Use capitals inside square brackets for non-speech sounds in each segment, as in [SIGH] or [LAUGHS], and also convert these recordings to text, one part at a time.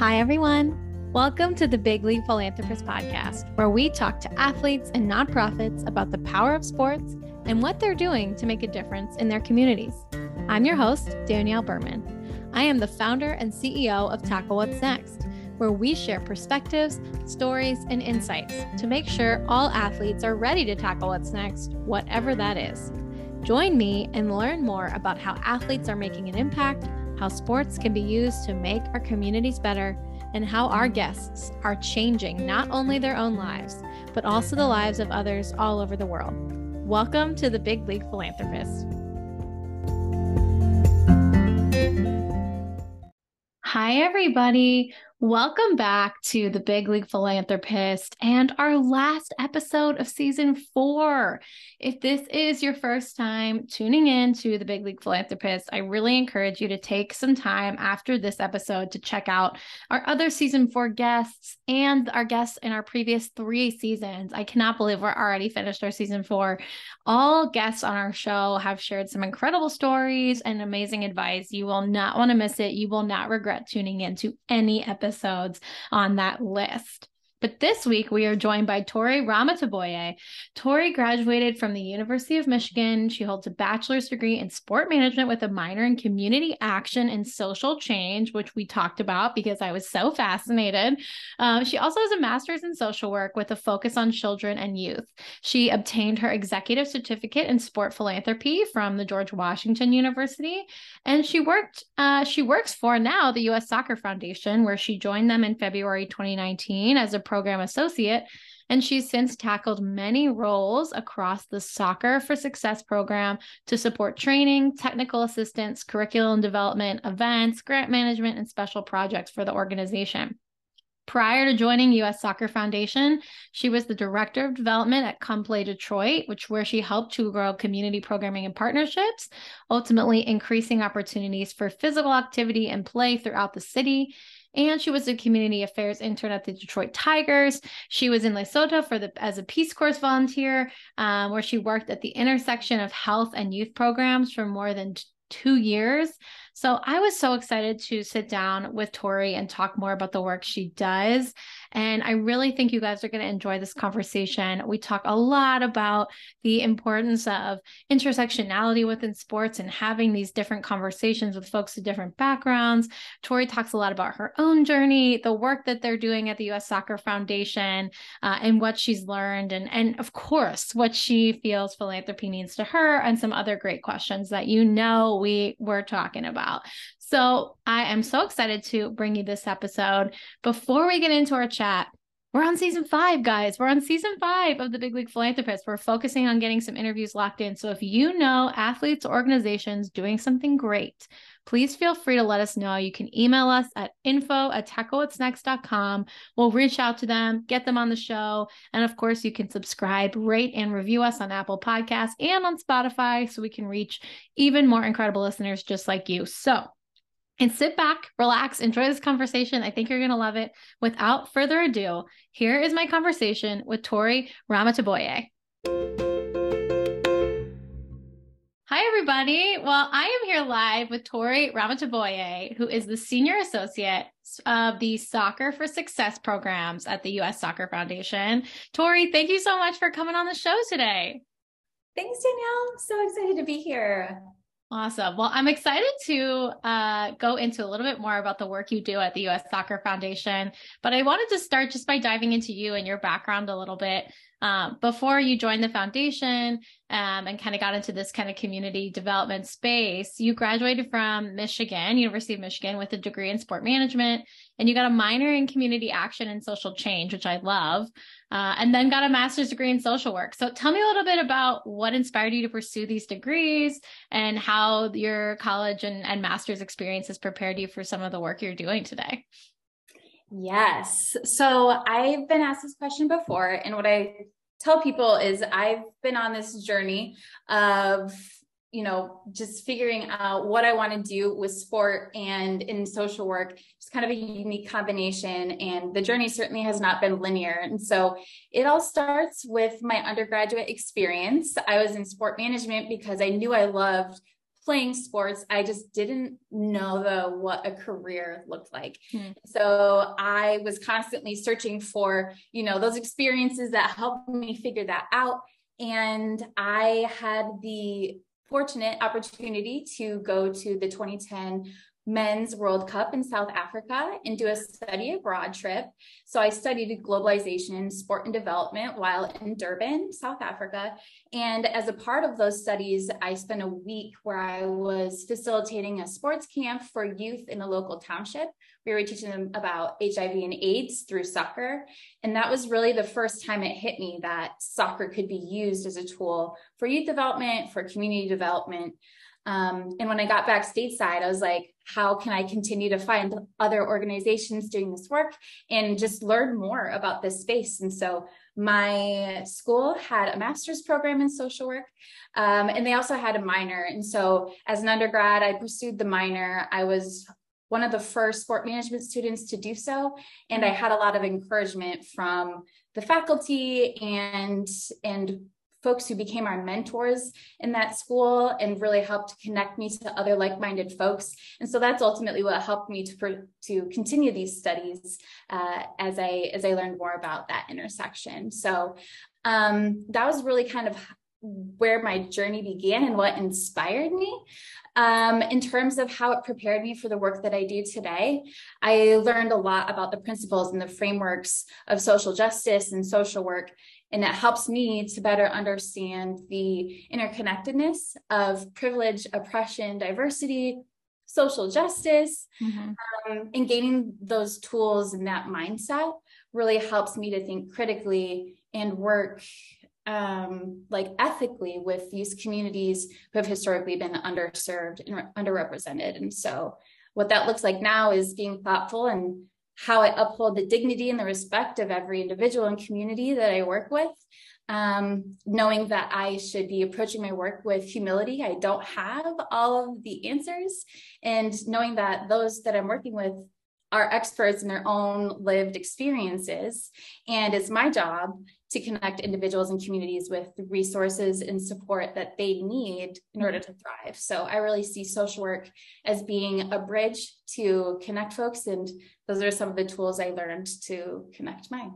Hi, everyone. Welcome to the Big League Philanthropist podcast, where we talk to athletes and nonprofits about the power of sports and what they're doing to make a difference in their communities. I'm your host, Danielle Berman. I am the founder and CEO of Tackle What's Next, where we share perspectives, stories, and insights to make sure all athletes are ready to tackle what's next, whatever that is. Join me and learn more about how athletes are making an impact, how sports can be used to make our communities better, and how our guests are changing not only their own lives, but also the lives of others all over the world. Welcome to the Big League Philanthropist. Hi, everybody. Welcome back to the Big League Philanthropist and our last episode of season four. If this is your first time tuning in to the Big League Philanthropist, I really encourage you to take some time after this episode to check out our other season four guests and our guests in our previous three seasons. I cannot believe we're already finished our season four. All guests on our show have shared some incredible stories and amazing advice. You will not want to miss it. You will not regret tuning in to any episodes on that list. But this week we are joined by Tori Ramataboee. Tori graduated from the University of Michigan. She holds a bachelor's degree in sport management with a minor in community action and social change, which we talked about because I was so fascinated. Um, she also has a master's in social work with a focus on children and youth. She obtained her executive certificate in sport philanthropy from the George Washington University, and she worked. Uh, she works for now the U.S. Soccer Foundation, where she joined them in February 2019 as a program associate, and she's since tackled many roles across the Soccer for Success program to support training, technical assistance, curriculum development, events, grant management, and special projects for the organization. Prior to joining US Soccer Foundation, she was the director of development at Come Play Detroit, which where she helped to grow community programming and partnerships, ultimately increasing opportunities for physical activity and play throughout the city and she was a community affairs intern at the Detroit Tigers. She was in Lesotho for the as a Peace Corps volunteer, um, where she worked at the intersection of health and youth programs for more than two years. So I was so excited to sit down with Tori and talk more about the work she does. And I really think you guys are going to enjoy this conversation. We talk a lot about the importance of intersectionality within sports and having these different conversations with folks of different backgrounds. Tori talks a lot about her own journey, the work that they're doing at the US Soccer Foundation, uh, and what she's learned, and, and of course, what she feels philanthropy means to her, and some other great questions that you know we were talking about about. So I am so excited to bring you this episode. Before we get into our chat, we're on season five, guys. We're on season five of the Big League Philanthropist. We're focusing on getting some interviews locked in. So if you know athletes or organizations doing something great, please feel free to let us know. You can email us at info at tacklewhatsnext.com. We'll reach out to them, get them on the show. And of course, you can subscribe, rate, and review us on Apple Podcasts and on Spotify so we can reach even more incredible listeners just like you. So, and sit back, relax, enjoy this conversation. I think you're going to love it. Without further ado, here is my conversation with Tori Ramataboee. Hi, everybody. Well, I am here live with Tori Ramataboee, who is the Senior Associate of the Soccer for Success programs at the U.S. Soccer Foundation. Tori, thank you so much for coming on the show today. Thanks, Danielle. so excited to be here. Awesome. Well, I'm excited to uh, go into a little bit more about the work you do at the U.S. Soccer Foundation. But I wanted to start just by diving into you and your background a little bit. Um, before you joined the foundation um, and kind of got into this kind of community development space, you graduated from Michigan, University of Michigan, with a degree in sport management, and you got a minor in community action and social change, which I love, uh, and then got a master's degree in social work. So tell me a little bit about what inspired you to pursue these degrees and how your college and, and master's experience has prepared you for some of the work you're doing today. Yes. So I've been asked this question before, and what I tell people is I've been on this journey of, you know, just figuring out what I want to do with sport and in social work. It's kind of a unique combination, and the journey certainly has not been linear. And so it all starts with my undergraduate experience. I was in sport management because I knew I loved playing sports. I just didn't know the what a career looked like. Hmm. So I was constantly searching for, you know, those experiences that helped me figure that out. And I had the fortunate opportunity to go to the 2010 Men's World Cup in South Africa and do a study abroad trip. So I studied globalization, sport and development while in Durban, South Africa. And as a part of those studies, I spent a week where I was facilitating a sports camp for youth in a local township. We were teaching them about HIV and AIDS through soccer. And that was really the first time it hit me that soccer could be used as a tool for youth development, for community development. Um, and when I got back stateside, I was like, how can I continue to find other organizations doing this work and just learn more about this space? And so my school had a master's program in social work, um, and they also had a minor. And so as an undergrad, I pursued the minor. I was one of the first sport management students to do so and i had a lot of encouragement from the faculty and and folks who became our mentors in that school and really helped connect me to other like-minded folks. And so that's ultimately what helped me to, to continue these studies uh, as I as I learned more about that intersection. So um, that was really kind of where my journey began and what inspired me. Um, in terms of how it prepared me for the work that I do today, I learned a lot about the principles and the frameworks of social justice and social work and it helps me to better understand the interconnectedness of privilege, oppression, diversity, social justice. Mm-hmm. Um, and gaining those tools and that mindset really helps me to think critically and work um, like ethically with these communities who have historically been underserved and underrepresented. And so, what that looks like now is being thoughtful and how I uphold the dignity and the respect of every individual and community that I work with. Um, knowing that I should be approaching my work with humility. I don't have all of the answers, and knowing that those that I'm working with are experts in their own lived experiences. And it's my job to connect individuals and communities with the resources and support that they need in order mm-hmm. to thrive. So I really see social work as being a bridge to connect folks. And those are some of the tools I learned to connect mine.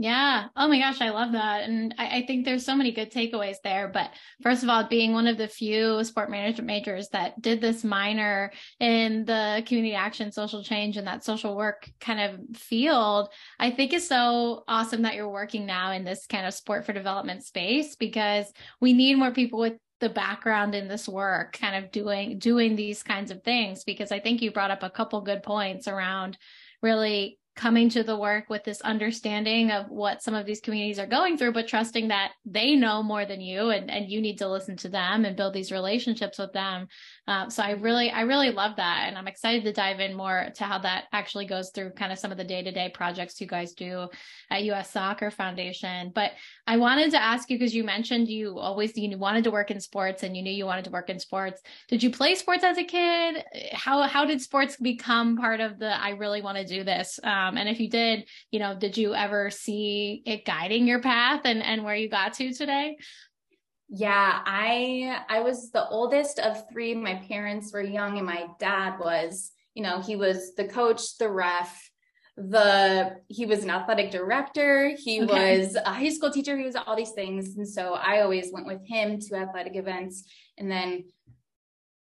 Yeah. Oh my gosh, I love that. And I, I, think there's so many good takeaways there. But first of all, being one of the few sport management majors that did this minor in the community action, social change, and that social work kind of field, I think is so awesome that you're working now in this kind of sport for development space because we need more people with the background in this work kind of doing doing these kinds of things because i think you brought up a couple good points around really coming to the work with this understanding of what some of these communities are going through, but trusting that they know more than you and, and you need to listen to them and build these relationships with them. Um, so I really, I really love that. And I'm excited to dive in more to how that actually goes through kind of some of the day to day projects you guys do at US Soccer Foundation. But I wanted to ask you because you mentioned you always you wanted to work in sports and you knew you wanted to work in sports. Did you play sports as a kid? How, how did sports become part of the, I really want to do this? Um, um, and if you did, you know, did you ever see it guiding your path and, and where you got to today? Yeah, I I was the oldest of three. My parents were young and my dad was, you know, he was the coach, the ref, the he was an athletic director, he okay. was a high school teacher, he was all these things. And so I always went with him to athletic events and then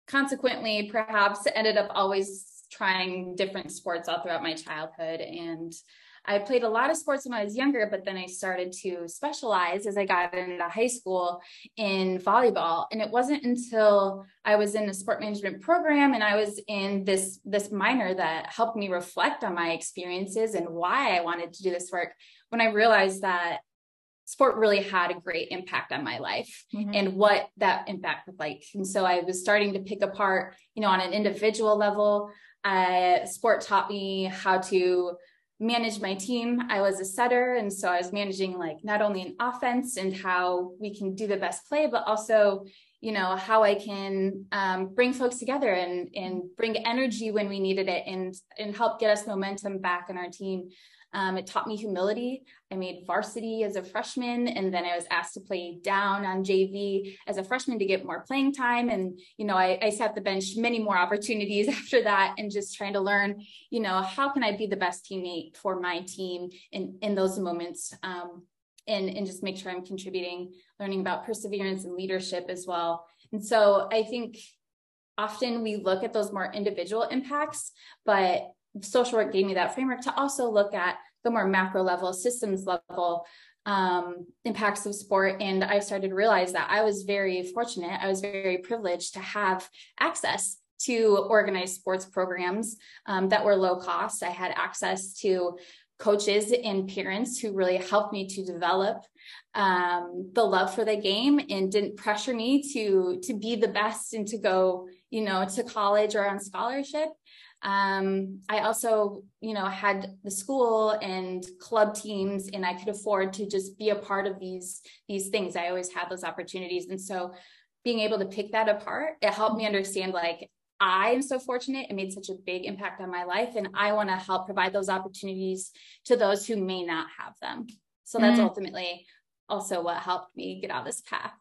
consequently perhaps ended up always trying different sports all throughout my childhood. And I played a lot of sports when I was younger, but then I started to specialize as I got into high school in volleyball. And it wasn't until I was in a sport management program and I was in this this minor that helped me reflect on my experiences and why I wanted to do this work when I realized that sport really had a great impact on my life mm-hmm. and what that impact was like. And so I was starting to pick apart, you know, on an individual level, uh, sport taught me how to manage my team. I was a setter, and so I was managing like not only an offense and how we can do the best play, but also you know how I can um, bring folks together and and bring energy when we needed it, and and help get us momentum back in our team. Um, it taught me humility. I made varsity as a freshman, and then I was asked to play down on JV as a freshman to get more playing time. And, you know, I, I sat the bench many more opportunities [LAUGHS] after that and just trying to learn, you know, how can I be the best teammate for my team in, in those moments? Um, and, and just make sure I'm contributing, learning about perseverance and leadership as well. And so I think often we look at those more individual impacts, but social work gave me that framework to also look at the more macro level, systems level um, impacts of sport. And I started to realize that I was very fortunate, I was very privileged to have access to organized sports programs um, that were low cost. I had access to coaches and parents who really helped me to develop um, the love for the game and didn't pressure me to to be the best and to go you know to college or on scholarship um, i also you know had the school and club teams and i could afford to just be a part of these these things i always had those opportunities and so being able to pick that apart it helped me understand like I am so fortunate. It made such a big impact on my life. And I want to help provide those opportunities to those who may not have them. So that's mm. ultimately also what helped me get on this path.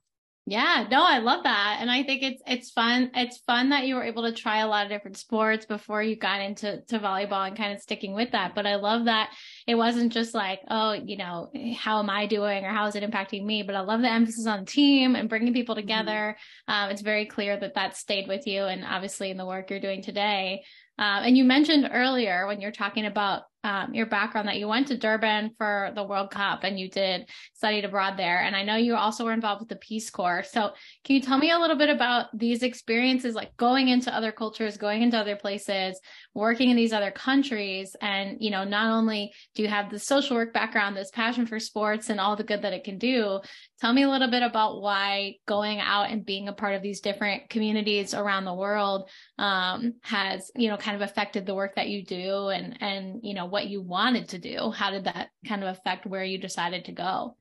Yeah, no, I love that. And I think it's it's fun. It's fun that you were able to try a lot of different sports before you got into to volleyball and kind of sticking with that. But I love that it wasn't just like, oh, you know, how am I doing or how is it impacting me? But I love the emphasis on team and bringing people together. Mm-hmm. Um, it's very clear that that stayed with you and obviously in the work you're doing today. Um, and you mentioned earlier when you're talking about um, your background that you went to Durban for the World Cup and you did studied abroad there. And I know you also were involved with the Peace Corps. So can you tell me a little bit about these experiences, like going into other cultures, going into other places, working in these other countries? And, you know, not only do you have the social work background, this passion for sports and all the good that it can do, tell me a little bit about why going out and being a part of these different communities around the world um, has, you know, kind of affected the work that you do and, and, you know, what you wanted to do how did that kind of affect where you decided to go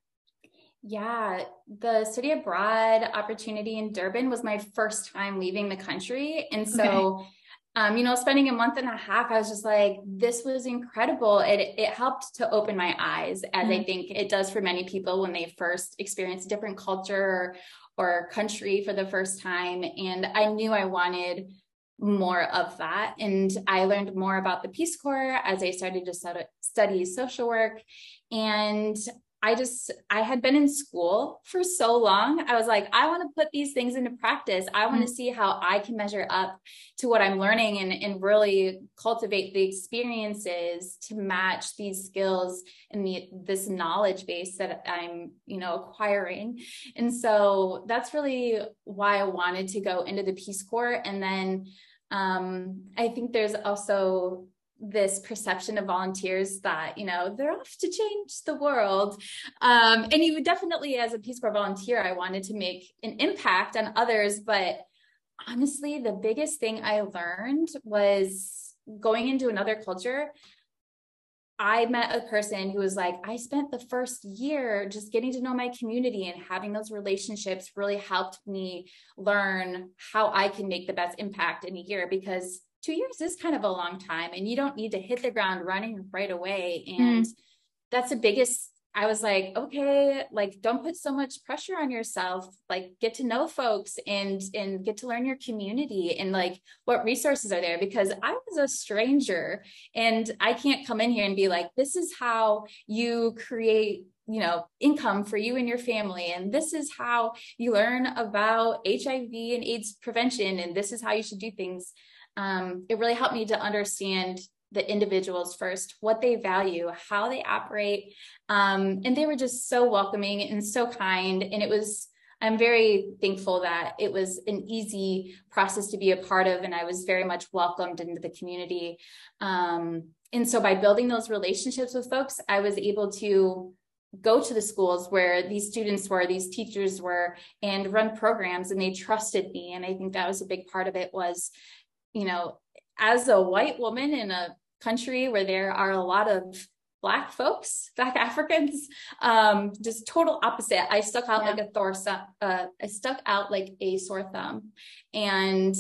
yeah the study abroad opportunity in durban was my first time leaving the country and so okay. Um, you know, spending a month and a half, I was just like, this was incredible. It it helped to open my eyes, as mm-hmm. I think it does for many people when they first experience a different culture or, or country for the first time. And I knew I wanted more of that. And I learned more about the Peace Corps as I started to study social work. And I just, I had been in school for so long. I was like, I want to put these things into practice. I want to mm. see how I can measure up to what I'm learning and, and really cultivate the experiences to match these skills and the, this knowledge base that I'm, you know, acquiring. And so that's really why I wanted to go into the Peace Corps. And then um, I think there's also this perception of volunteers that you know they're off to change the world. Um, and you definitely as a peace corps volunteer i wanted to make an impact on others but honestly the biggest thing i learned was going into another culture I met a person who was like, I spent the first year just getting to know my community and having those relationships really helped me learn how I can make the best impact in a year because two years is kind of a long time and you don't need to hit the ground running right away. And mm. that's the biggest I was like, okay, like don't put so much pressure on yourself. Like get to know folks and and get to learn your community and like what resources are there because I was a stranger and I can't come in here and be like, this is how you create you know income for you and your family. And this is how you learn about hiv and aids prevention. And this is how you should do things. Um, it really helped me to understand the individuals first, what they value, how they operate. Um, and they were just so welcoming and so kind. And it was, I'm very thankful that it was an easy process to be a part of. And I was very much welcomed into the community. Um, and so by building those relationships with folks, I was able to go to the schools where these students were these teachers were and run programs and they trusted me and i think that was a big part of it was you know as a white woman in a country where there are a lot of black folks, black [LAUGHS] Africans, um, just total opposite. I stuck out yeah. like a Thor, uh, I stuck out like a sore thumb. And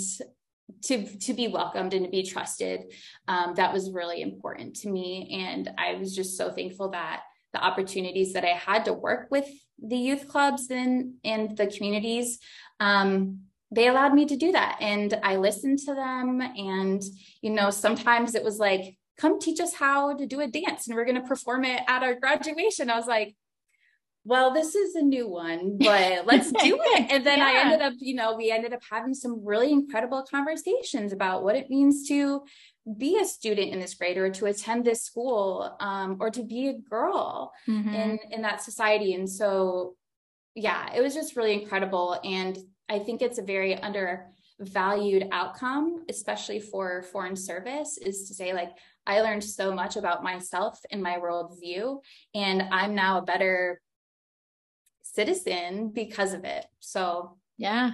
to to be welcomed and to be trusted um, that was really important to me and i was just so thankful that the opportunities that i had to work with the youth clubs and and the communities um, they allowed me to do that and i listened to them and you know sometimes it was like come teach us how to do a dance and we're going to perform it at our graduation i was like well, this is a new one, but let's do [LAUGHS] it. And then yeah. I ended up, you know, we ended up having some really incredible conversations about what it means to be a student in this grade or to attend this school um, or to be a girl mm-hmm. in, in that society. And so, yeah, it was just really incredible. And I think it's a very undervalued outcome, especially for foreign service, is to say, like, I learned so much about myself and my worldview, and I'm now a better citizen because of it. So yeah,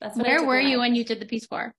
that's where were you when you did the Peace Corps?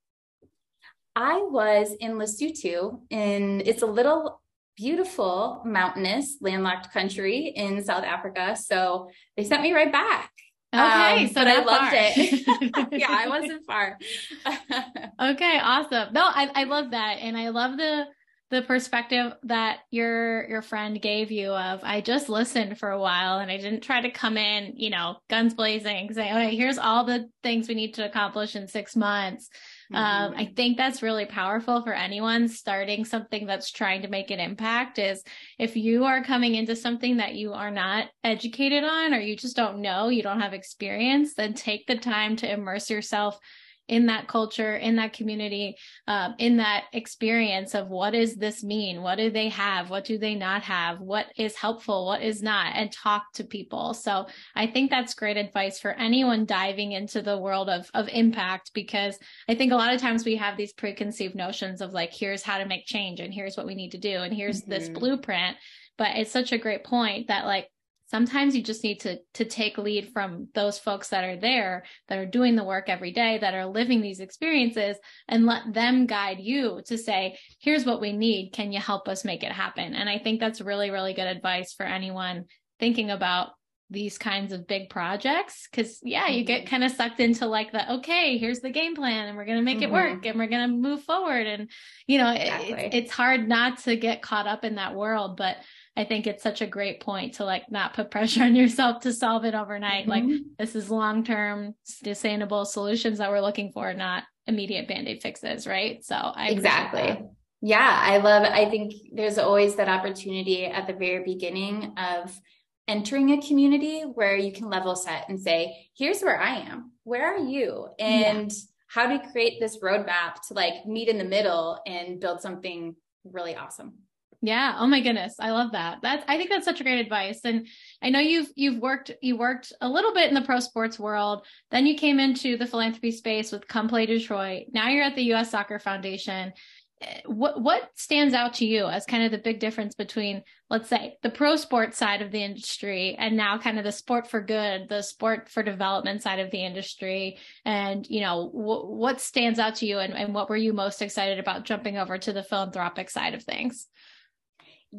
I was in Lesotho, and it's a little beautiful, mountainous, landlocked country in South Africa. So they sent me right back. Okay, um, so I loved far. it. [LAUGHS] [LAUGHS] yeah, I wasn't far. [LAUGHS] okay, awesome. No, I I love that, and I love the the perspective that your your friend gave you of I just listened for a while and I didn't try to come in, you know, guns blazing, say, okay, here's all the things we need to accomplish in six months. Um, mm-hmm. Um, I think that's really powerful for anyone starting something that's trying to make an impact. Is if you are coming into something that you are not educated on or you just don't know, you don't have experience, then take the time to immerse yourself in that culture, in that community, um, in that experience of what does this mean? What do they have? What do they not have? What is helpful? What is not? And talk to people. So I think that's great advice for anyone diving into the world of, of impact, because I think a lot of times we have these preconceived notions of like, here's how to make change and here's what we need to do. And here's mm-hmm. this blueprint. But it's such a great point that like sometimes you just need to to take lead from those folks that are there that are doing the work every day that are living these experiences and let them guide you to say here's what we need can you help us make it happen and i think that's really really good advice for anyone thinking about these kinds of big projects because yeah you get mm-hmm. kind of sucked into like the okay here's the game plan and we're going to make mm-hmm. it work and we're going to move forward and you know exactly. it, it's hard not to get caught up in that world but I think it's such a great point to like not put pressure [LAUGHS] on yourself to solve it overnight. Mm-hmm. Like this is long term sustainable solutions that we're looking for, not immediate band aid fixes, right? So I exactly. Yeah, I love I think there's always that opportunity at the very beginning of entering a community where you can level set and say, here's where I am. Where are you? And yeah. how to create this roadmap to like meet in the middle and build something really awesome. Yeah. Oh my goodness. I love that. That's I think that's such great advice. And I know you've you've worked you worked a little bit in the pro sports world. Then you came into the philanthropy space with Come Play Detroit. Now you're at the US Soccer Foundation. Eh, what what stands out to you as kind of the big difference between let's say the pro sports side of the industry and now kind of the sport for good, the sport for development side of the industry and you know w- what stands out to you and, and what were you most excited about jumping over to the philanthropic side of things?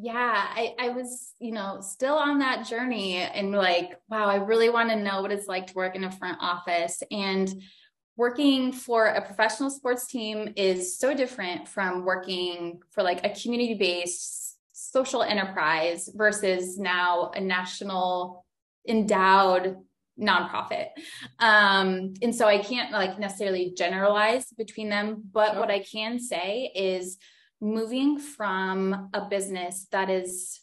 Yeah I, I was you know still on that journey and like wow i really want to know what it's like to work in a front office. And working for a professional sports team is so different from working for like a community based social enterprise versus now a national endowed nonprofit. Um and so i can't like necessarily generalize between them but what i can say is moving from a business that is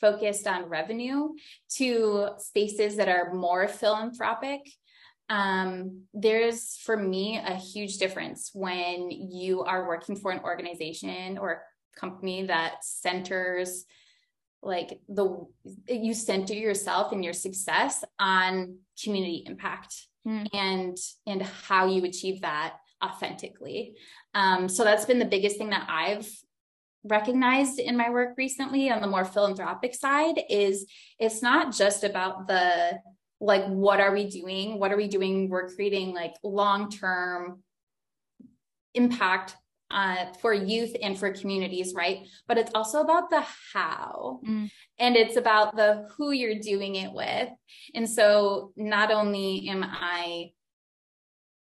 focused on revenue to spaces that are more philanthropic um, there's for me a huge difference when you are working for an organization or a company that centers like the you center yourself and your success on community impact mm. and and how you achieve that authentically. Um, so that's been the biggest thing that I've recognized in my work recently on the more philanthropic side is it's not just about the like what are we doing? What are we doing? We're creating like long-term impact uh, for youth and for communities right? But it's also about the how. Mm. and it's about the who you're doing it with. And so not only am i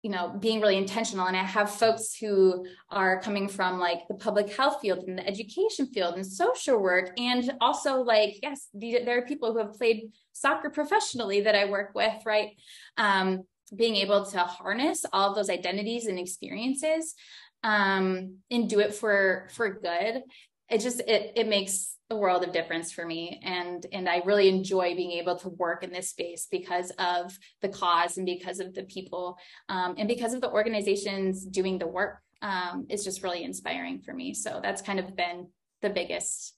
you know being really intentional. And i have folks who are coming from like the public health field and the education field and social work and also like yes the, there are people who have played soccer professionally that i work with right? Um, being able to harness all of those identities and experiences um, and do it for for good. It just it it makes a world of difference for me. And and I really enjoy being able to work in this space because of the cause and because of the people um, and because of the organizations doing the work um, is just really inspiring for me. So that's kind of been the biggest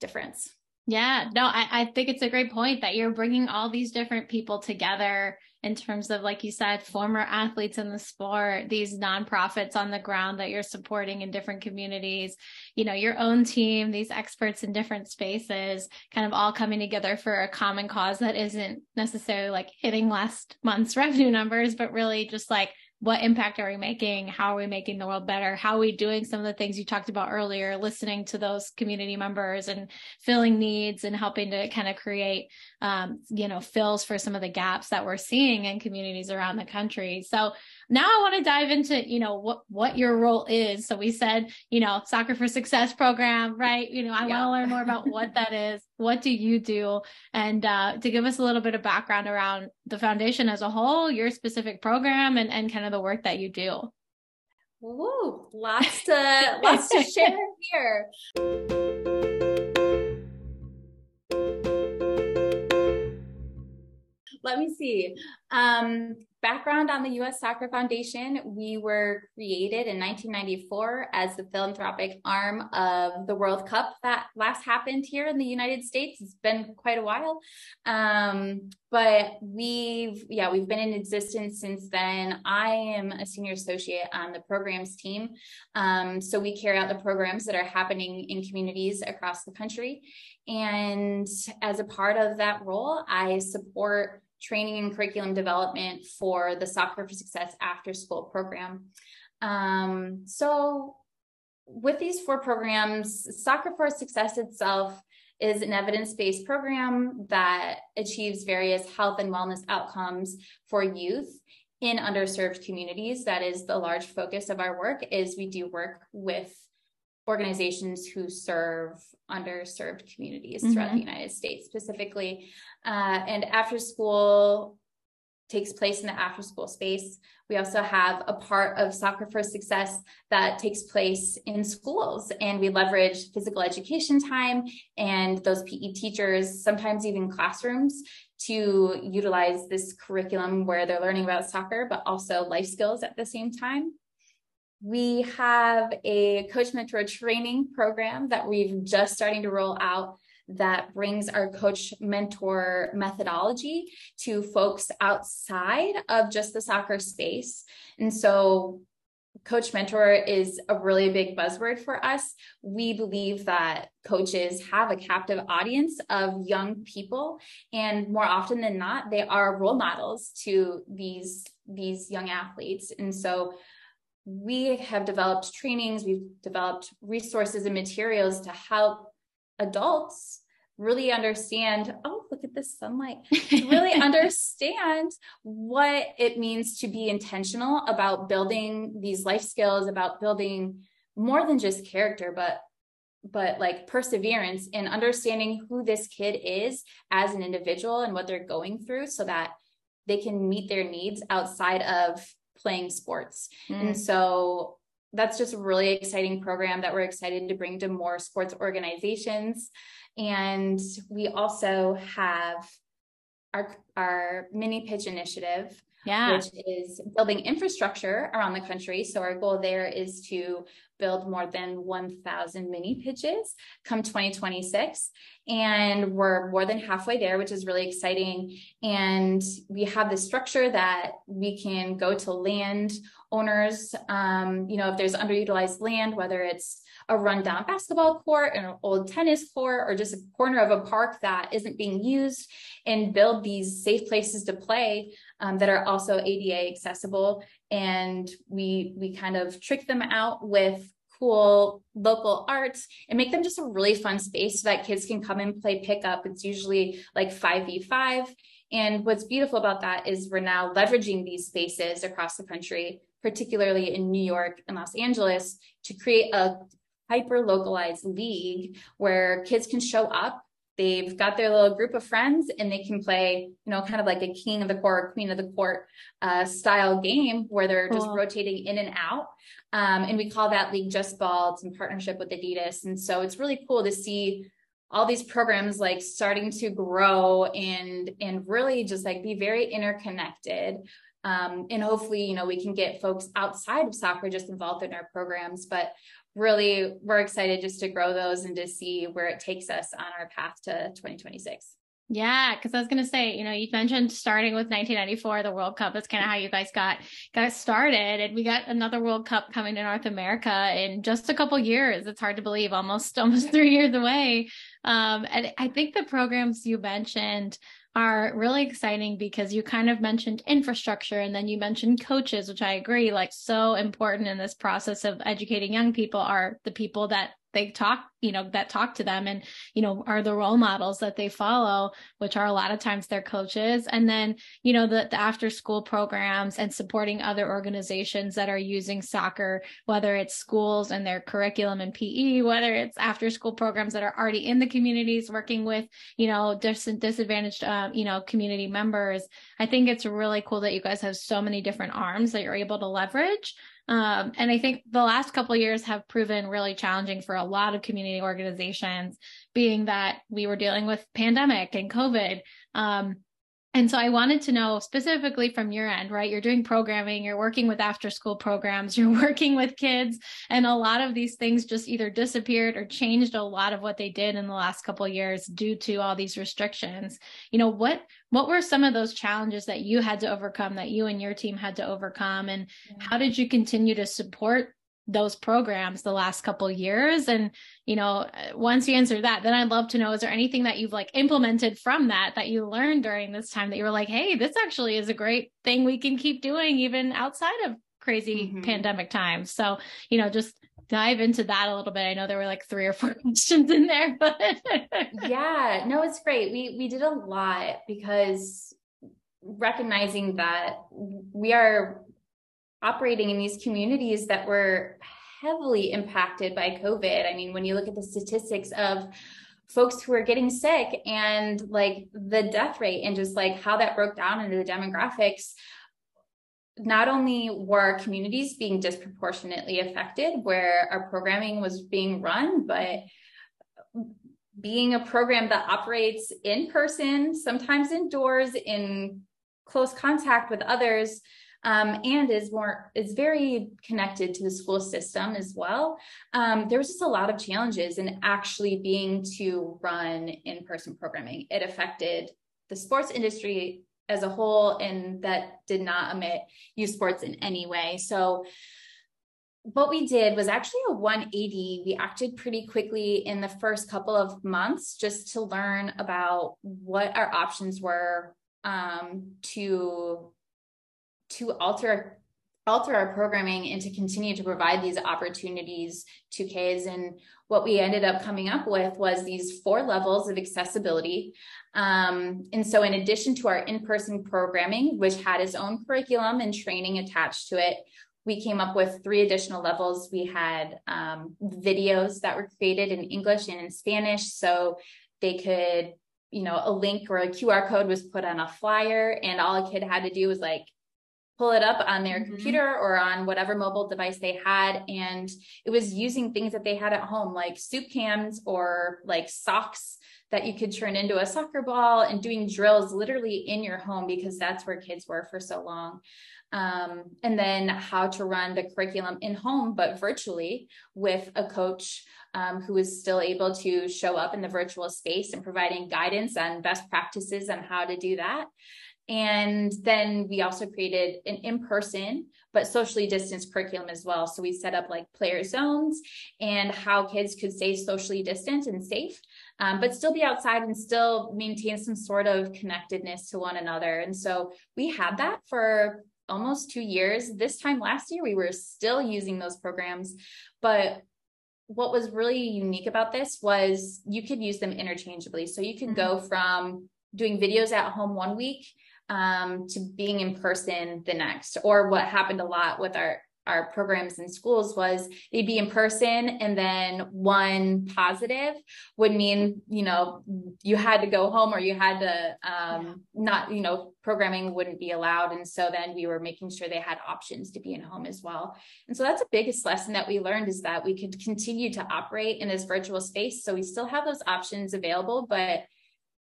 difference yeah no I, I think it's a great point that you're bringing all these different people together in terms of, like you said, former athletes in the sport, these nonprofits on the ground that you're supporting in different communities, you know, your own team, these experts in different spaces, kind of all coming together for a common cause that isn't necessarily like hitting last month's [LAUGHS] revenue numbers, but really just like what impact are we making? How are we making the world better? How are we doing some of the things you talked about earlier, listening to those community members and filling needs and helping to kind of create, um, you know, fills for some of the gaps that we're seeing in communities around the country. So now I want to dive into, you know, what, what your role is. So we said, you know, soccer for success program, right? You know, I yeah. want to learn more about what that [LAUGHS] is. What do you do? And, uh, to give us a little bit of background around the foundation as a whole, your specific program and, and kind of the work that you do. Woo, lots to, lots to [LAUGHS] share here. Let me see. Um, background on the U.S. Soccer Foundation, we were created in 1994 as the philanthropic arm of the World Cup that last happened here in the United States. It's been quite a while. Um, but we've, yeah, we've been in existence since then. I am a senior associate on the programs team. Um, so we carry out the programs that are happening in communities across the country. And as a part of that role, I support training and curriculum development for the Soccer for Success after school program. Um, so, with these four programs, Soccer for Success itself is an evidence based program that achieves various health and wellness outcomes for youth in underserved communities that is the large focus of our work is we do work with organizations who serve underserved communities mm-hmm. throughout the United States specifically. Uh, and after school takes place in the after school space. We also have a part of Soccer for Success that takes place in schools, and we leverage physical education time and those PE teachers, sometimes even classrooms, to utilize this curriculum where they're learning about soccer, but also life skills at the same time. We have a coach mentor training program that we've just starting to roll out that brings our coach mentor methodology to folks outside of just the soccer space. And so coach mentor is a really big buzzword for us. We believe that coaches have a captive audience of young people and more often than not they are role models to these these young athletes. And so we have developed trainings, we've developed resources and materials to help adults really understand oh look at this sunlight to really [LAUGHS] understand what it means to be intentional about building these life skills about building more than just character but but like perseverance in understanding who this kid is as an individual and what they're going through so that they can meet their needs outside of playing sports mm. and so that's just a really exciting program that we're excited to bring to more sports organizations. And we also have our, our mini pitch initiative, yeah. which is building infrastructure around the country. So our goal there is to build more than 1,000 mini pitches come 2026. And we're more than halfway there, which is really exciting. And we have this structure that we can go to land owners, um, you know, if there's underutilized land, whether it's a rundown basketball court, an old tennis court, or just a corner of a park that isn't being used, and build these safe places to play um, that are also ADA accessible. And we we kind of trick them out with cool local arts and make them just a really fun space so that kids can come and play pickup. It's usually like 5v5 And what's beautiful about that is we're now leveraging these spaces across the country, particularly in New York and Los Angeles, to create a hyper localized league where kids can show up they've got their little group of friends and they can play you know kind of like a king of the court queen of the court uh, style game where they're cool. just rotating in and out. Um, and we call that league just ball it's in partnership with adidas. And so it's really cool to see all these programs like starting to grow and and really just like be very interconnected. Um, and hopefully you know we can get folks outside of soccer just involved in our programs but really we're excited just to grow those and to see where it takes us on our path to 2026 yeah, because I was gonna say, you know, you mentioned starting with 1994, the World Cup. That's kind of how you guys got got started, and we got another World Cup coming to North America in just a couple years. It's hard to believe, almost [LAUGHS] almost three years away. Um, and I think the programs you mentioned are really exciting because you kind of mentioned infrastructure and then you mentioned coaches, which I agree, like so important in this process of educating young people are the people that they talk you know that talk to them and you know are the role models that they follow which are a lot of times their coaches. And then you know the, the after school programs and supporting other organizations that are using soccer whether it's schools and their curriculum and pe whether it's after school programs that are already in the communities working with you know dis- disadvantaged uh, you know community members. I think it's really cool that you guys have so many different arms that you're able to leverage um, and I think the last couple years have proven really challenging for a lot of community organizations, being that we were dealing with pandemic and COVID. Um, and so I wanted to know specifically from your end, right? You're doing programming, you're working with after school programs, [LAUGHS] you're working with kids, and a lot of these things just either disappeared or changed a lot of what they did in the last couple years due to all these restrictions. You know, what what were some of those challenges that you had to overcome that you and your team had to overcome and how did you continue to support those programs the last couple years. And you know once you answer that then i'd love to know is there anything that you've like implemented from that that you learned during this time that you were like hey this actually is a great thing we can keep doing even outside of crazy mm-hmm. pandemic times. So you know just dive into that a little bit. I know there were like three or four [LAUGHS] questions in there but yeah. No it's great. We we did a lot because recognizing that we are operating in these communities that were heavily impacted by COVID. I mean, when you look at the statistics of folks who are getting sick and like the death rate and just like how that broke down into the demographics, not only were communities being disproportionately affected where our programming was being run, but being a program that operates in person, sometimes indoors, in close contact with others, um, and is more is very connected to the school system as well. Um, there was just a lot of challenges in actually being to run in-person programming. It affected the sports industry as a whole, and that did not omit youth sports in any way. So what we did was actually a 180. We acted pretty quickly in the first couple of months just to learn about what our options were um, to to alter alter our programming and to continue to provide these opportunities to kids. And what we ended up coming up with was these four levels of accessibility. Um, and so in addition to our in-person programming which had its own curriculum and training attached to it we came up with three additional levels. We had um, videos that were created in english and in spanish so they could you know a link or a qr code was put on a flyer and all a kid had to do was like pull it up on their mm-hmm. computer or on whatever mobile device they had. And it was using things that they had at home, like soup cans or like socks that you could turn into a soccer ball and doing drills literally in your home because that's where kids were for so long. Um, and then how to run the curriculum in home, but virtually with a coach um, who is still able to show up in the virtual space and providing guidance on best practices on how to do that. And then we also created an in person, but socially distanced curriculum as well. So we set up like player zones and how kids could stay socially distant and safe, um, but still be outside and still maintain some sort of connectedness to one another. And so we had that for almost two years. This time last year, we were still using those programs, but what was really unique about this was you could use them interchangeably. So you could mm-hmm. go from doing videos at home one week um, to being in person the next. Or what happened a lot with our our programs in schools was they'd be in person and then one positive would mean you know you had to go home or you had to um yeah. not you know programming wouldn't be allowed and so then we were making sure they had options to be in home as well and so that's the biggest lesson that we learned is that we could continue to operate in this virtual space so we still have those options available but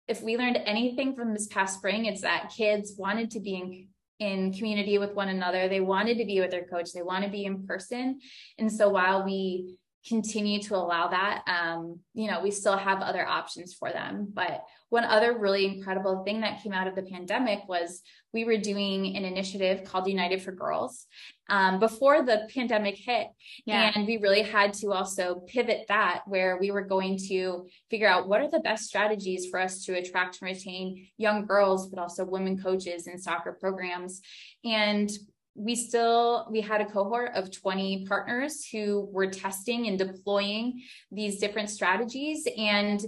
if we learned anything from this past spring it's that kids wanted to be in in community with one another. They wanted to be with their coach. They want to be in person. And so while we continue to allow that, um, you know, we still have other options for them. But one other really incredible thing that came out of the pandemic was we were doing an initiative called United for Girls um, before the pandemic hit. Yeah. And we really had to also pivot that where we were going to figure out what are the best strategies for us to attract and retain young girls, but also women coaches in soccer programs. And we still we had a cohort of 20 partners who were testing and deploying these different strategies and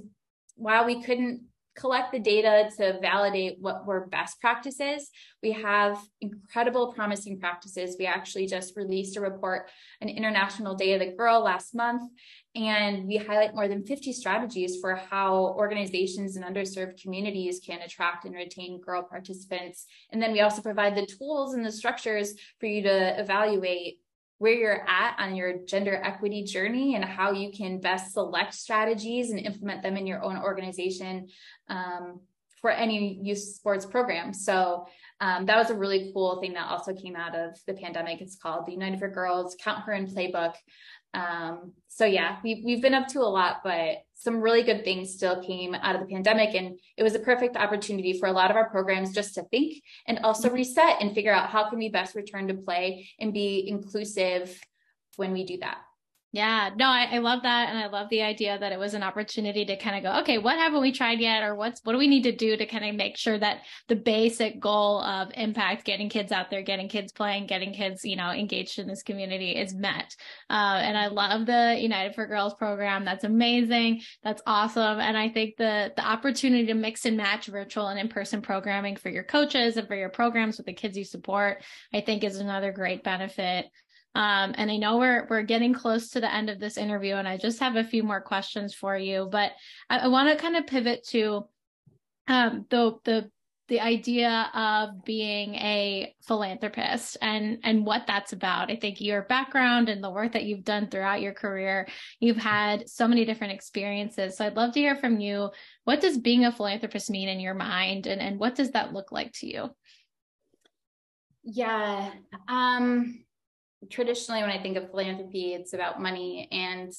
while we couldn't collect the data to validate what were best practices. We have incredible promising practices. We actually just released a report, an International Day of the Girl last month, and we highlight more than 50 strategies for how organizations and underserved communities can attract and retain girl participants. And then we also provide the tools and the structures for you to evaluate where you're at on your gender equity journey and how you can best select strategies and implement them in your own organization um, for any youth sports program. So um, that was a really cool thing that also came out of the pandemic. It's called the United for Girls Count Her in Playbook. Um, so yeah, we've we've been up to a lot, but some really good things still came out of the pandemic, and it was a perfect opportunity for a lot of our programs just to think and also mm-hmm. reset and figure out how can we best return to play and be inclusive when we do that. Yeah, no, I, I, love that. And I love the idea that it was an opportunity to kind of go, okay, what haven't we tried yet? Or what's, what do we need to do to kind of make sure that the basic goal of impact, getting kids out there, getting kids playing, getting kids, you know, engaged in this community is met. Uh, and I love the United for Girls program. That's amazing. That's awesome. And I think the, the opportunity to mix and match virtual and in-person programming for your coaches and for your programs with the kids you support, I think is another great benefit um, and I know we're we're getting close to the end of this interview, and I just have a few more questions for you. But I, I want to kind of pivot to um, the the the idea of being a philanthropist and and what that's about. I think your background and the work that you've done throughout your career, you've had so many different experiences. So I'd love to hear from you. What does being a philanthropist mean in your mind, and and what does that look like to you? Yeah. Um traditionally when I think of philanthropy, it's about money. And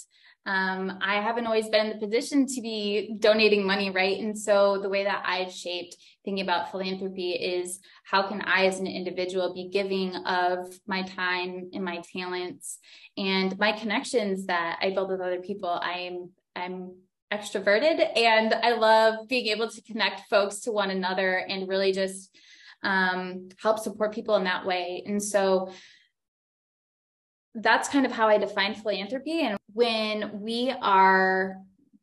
um, I haven't always been in the position to be donating money, right? And so the way that I've shaped thinking about philanthropy is how can I, as an individual, be giving of my time and my talents and my connections that I build with other people. I'm I'm extroverted and I love being able to connect folks to one another and really just um, help support people in that way. And so that's kind of how I define philanthropy. And when we are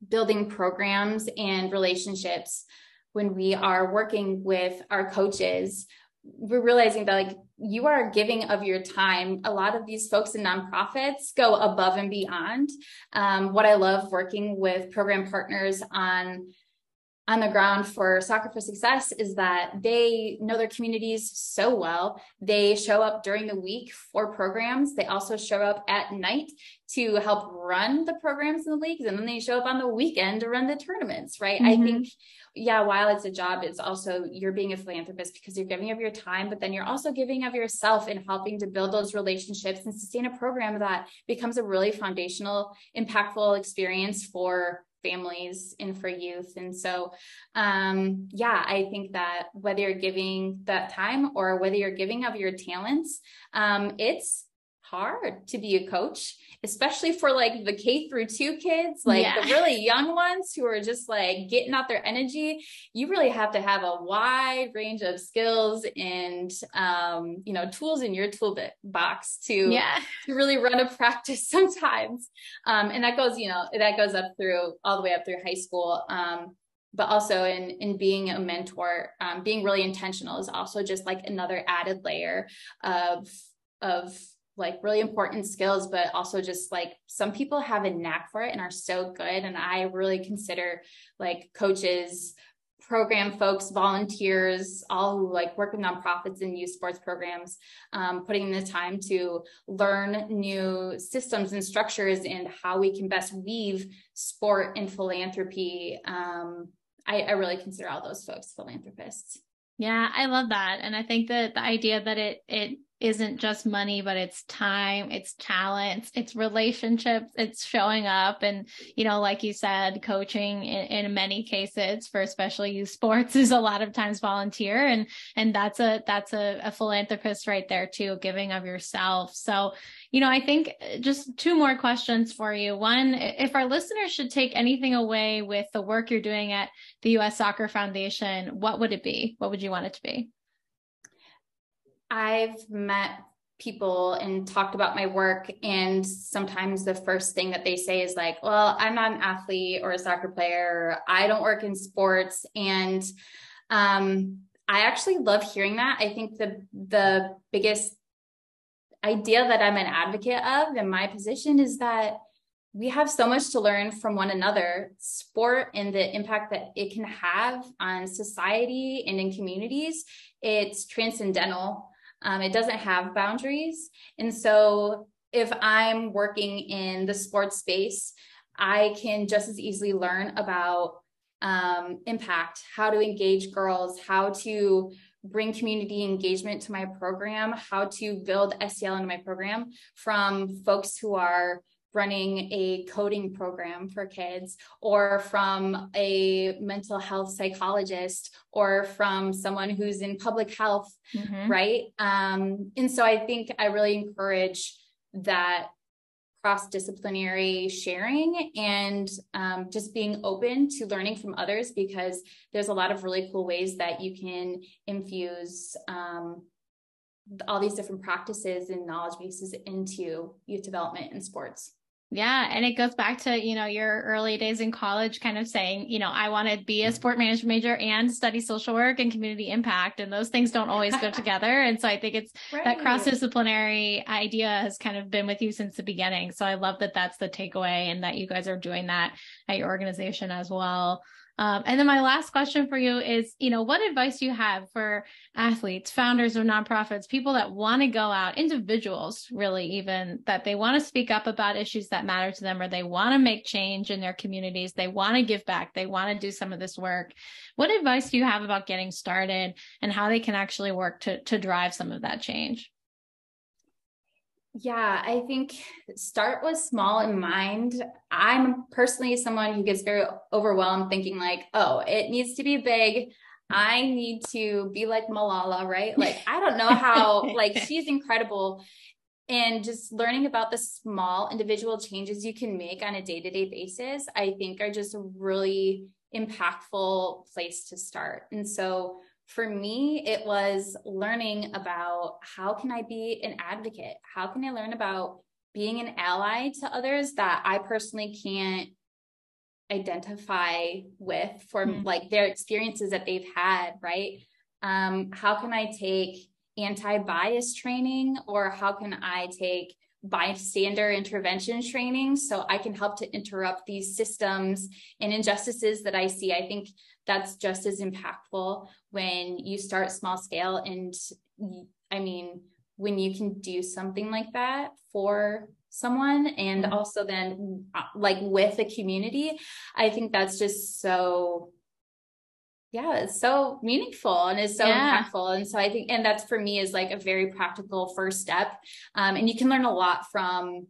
building programs and relationships, when we are working with our coaches, we're realizing that like you are giving of your time. A lot of these folks in nonprofits go above and beyond. Um, what I love working with program partners on on the ground for Soccer for Success is that they know their communities so well. They show up during the week for programs. They also show up at night to help run the programs in the leagues. And then they show up on the weekend to run the tournaments, right? Mm-hmm. I think, yeah, while it's a job, it's also you're being a philanthropist because you're giving of your time, but then you're also giving of yourself and helping to build those relationships and sustain a program that becomes a really foundational, impactful experience for families and for youth. And so, um, yeah, I think that whether you're giving that time or whether you're giving of your talents, um, it's hard to be a coach especially for like the K through two kids, like yeah. the really young ones who are just like getting out their energy, you really have to have a wide range of skills and um, you know, tools in your toolbox to yeah. to really run a [LAUGHS] practice sometimes. Um, and that goes, you know, that goes up through all the way up through high school. Um, but also in in being a mentor um, being really intentional is also just like another added layer of of like really important skills but also just like some people have a knack for it and are so good and i really consider like coaches program folks, volunteers, all who like work with nonprofits and youth sports programs, um, putting in the time to learn new systems and structures and how we can best weave sport and philanthropy. Um, I, I really consider all those folks philanthropists. Yeah, I love that. And I think that the idea that it it isn't just money, but it's time, it's talents, it's relationships, it's showing up. And, you know, like you said, coaching in, in, many cases for especially youth sports [LAUGHS] is a lot of times volunteer. And, and that's a, that's a, a philanthropist right there too, giving of yourself. So, you know, I think uh, just two more questions for you. One, if our listeners should take anything away with the work you're doing at the U.S. Soccer Foundation, what would it be? What would you want it to be? I've met people and talked about my work and sometimes the first thing that they say is like well i'm not an athlete or a soccer player. I don't work in sports. And um, i actually love hearing that. I think the the biggest idea that i'm an advocate of in my position is that we have so much to learn from one another. Sport and the impact that it can have on society and in communities it's transcendental um, it doesn't have boundaries. And so if I'm working in the sports space, I can just as easily learn about um, impact, how to engage girls, how to bring community engagement to my program, how to build SEL into my program from folks who are running a coding program for kids or from a mental health psychologist or from someone who's in public health mm-hmm. right um, and so i think i really encourage that cross disciplinary sharing and um, just being open to learning from others because there's a lot of really cool ways that you can infuse um, all these different practices and knowledge bases into youth development and sports. Yeah. And it goes back to, you know, your early days in college kind of saying, you know, I want to be a sport management major and study social work and community impact. And those things don't always go [LAUGHS] together. And so I think it's right. that cross disciplinary idea has kind of been with you since the beginning. So I love that that's the takeaway and that you guys are doing that at your organization as well. Um, and then my last question for you is, you know, what advice do you have for athletes, founders of nonprofits, people that want to go out, individuals really even that they want to speak up about issues that matter to them or they want to make change in their communities, they want to give back, they want to do some of this work. What advice do you have about getting started and how they can actually work to to drive some of that change? Yeah, I think start with small in mind. I'm personally someone who gets very overwhelmed thinking like, oh, it needs to be big. I need to be like Malala, right? [LAUGHS] Like, I don't know how, like, she's incredible. And just learning about the small individual changes you can make on a day to day basis, I think are just a really impactful place to start. And so, for me it was learning about how can i be an advocate how can i learn about being an ally to others that i personally can't identify with for mm-hmm. like their experiences that they've had right um, how can i take anti-bias training or how can i take bystander intervention training so I can help to interrupt these systems and injustices that I see. I think that's just as impactful when you start small scale. And I mean, when you can do something like that for someone and mm-hmm. also then uh, like with the community, I think that's just so yeah, it's so meaningful and it's so yeah. impactful. And so I think, and that's for me is like a very practical first step. Um, and you can learn a lot from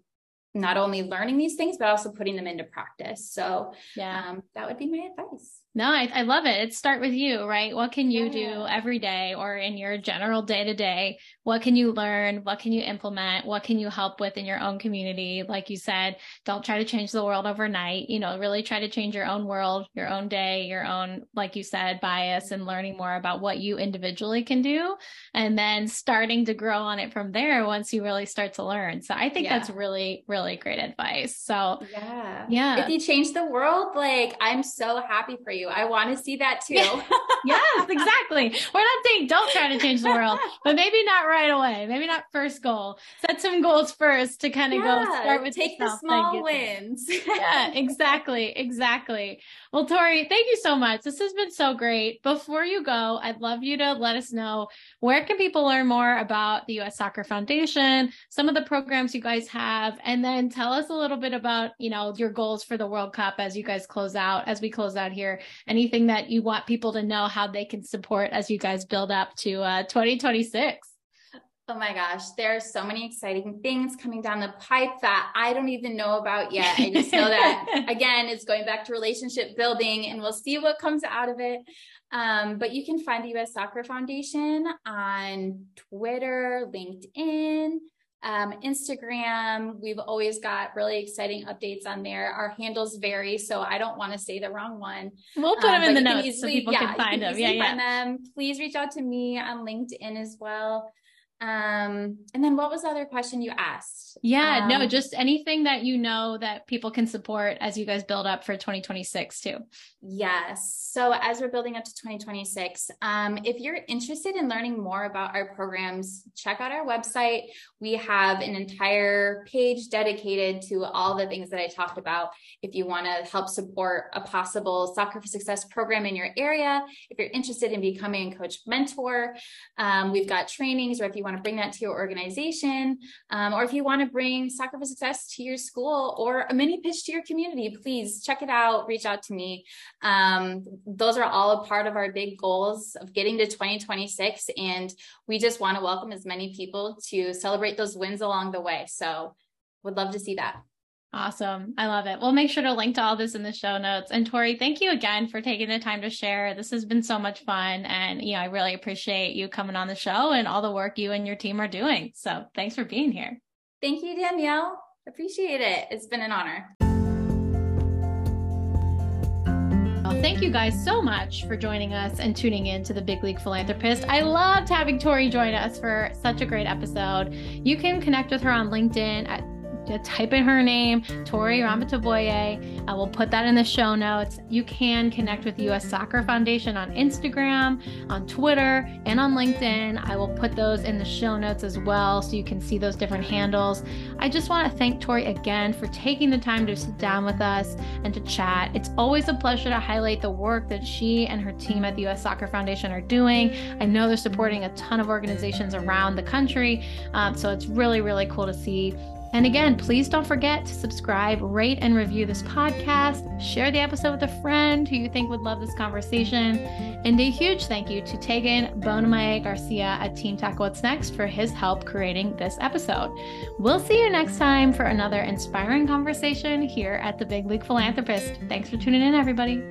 not only learning these things, but also putting them into practice. So yeah, um, that would be my advice. No, I, I love it. It start with you, right? What can you yeah. do every day or in your general day to day? What can you learn? What can you implement? What can you help with in your own community? Like you said, don't try to change the world overnight. You know, really try to change your own world, your own day, your own, like you said, bias and learning more about what you individually can do. And then starting to grow on it from there once you really start to learn. So I think yeah. that's really, really great advice. So yeah. Yeah. If you change the world, like I'm so happy for you you. I want to see that too. [LAUGHS] yes, exactly. We're not saying don't try to change the world, but maybe not right away. Maybe not first goal. Set some goals first to kind of yeah, go start with take the small wins. [LAUGHS] yeah, exactly. Exactly. Well, Tori, thank you so much. This has been so great. Before you go, I'd love you to let us know where can people learn more about the US Soccer Foundation, some of the programs you guys have, and then tell us a little bit about, you know, your goals for the World Cup as you guys close out, as we close out here. Anything that you want people to know how they can support as you guys build up to uh, 2026. Oh my gosh, there are so many exciting things coming down the pipe that I don't even know about yet. I just know that, [LAUGHS] again, it's going back to relationship building and we'll see what comes out of it. Um, but you can find the US Soccer Foundation on Twitter, LinkedIn, um, Instagram. We've always got really exciting updates on there. Our handles vary, so I don't want to say the wrong one. We'll put um, them in the notes easily, so people yeah, can find them. Yeah, yeah. Them. Please reach out to me on LinkedIn as well. Um, and then what was the other question you asked? Yeah, um, no, just anything that you know that people can support as you guys build up for 2026 too. Yes. So as we're building up to 2026, um, if you're interested in learning more about our programs, check out our website. We have an entire page dedicated to all the things that I talked about. If you want to help support a possible Soccer for Success program in your area, if you're interested in becoming a coach mentor, um, we've got trainings, or if you want to bring that to your organization, um, or if you want to bring Soccer for Success to your school or a mini pitch to your community, please check it out, reach out to me. Um, those are all a part of our big goals of getting to 2026. And we just want to welcome as many people to celebrate those wins along the way. So would love to see that. Awesome. I love it. We'll make sure to link to all this in the show notes. And Tori, thank you again for taking the time to share. This has been so much fun. And, you know, I really appreciate you coming on the show and all the work you and your team are doing. So thanks for being here. Thank you, Danielle. Appreciate it. It's been an honor. Well, thank you guys so much for joining us and tuning in to the Big League Philanthropist. I loved having Tori join us for such a great episode. You can connect with her on LinkedIn at type in her name, Tori Ramataboee. I will put that in the show notes. You can connect with US Soccer Foundation on Instagram, on Twitter, and on LinkedIn. I will put those in the show notes as well so you can see those different handles. I just want to thank Tori again for taking the time to sit down with us and to chat. It's always a pleasure to highlight the work that she and her team at the US Soccer Foundation are doing. I know they're supporting a ton of organizations around the country, um, so it's really, really cool to see. And again, please don't forget to subscribe, rate, and review this podcast. Share the episode with a friend who you think would love this conversation. And a huge thank you to Tegan Bonamaye Garcia at Team Tackle What's Next for his help creating this episode. We'll see you next time for another inspiring conversation here at the Big League Philanthropist. Thanks for tuning in, everybody.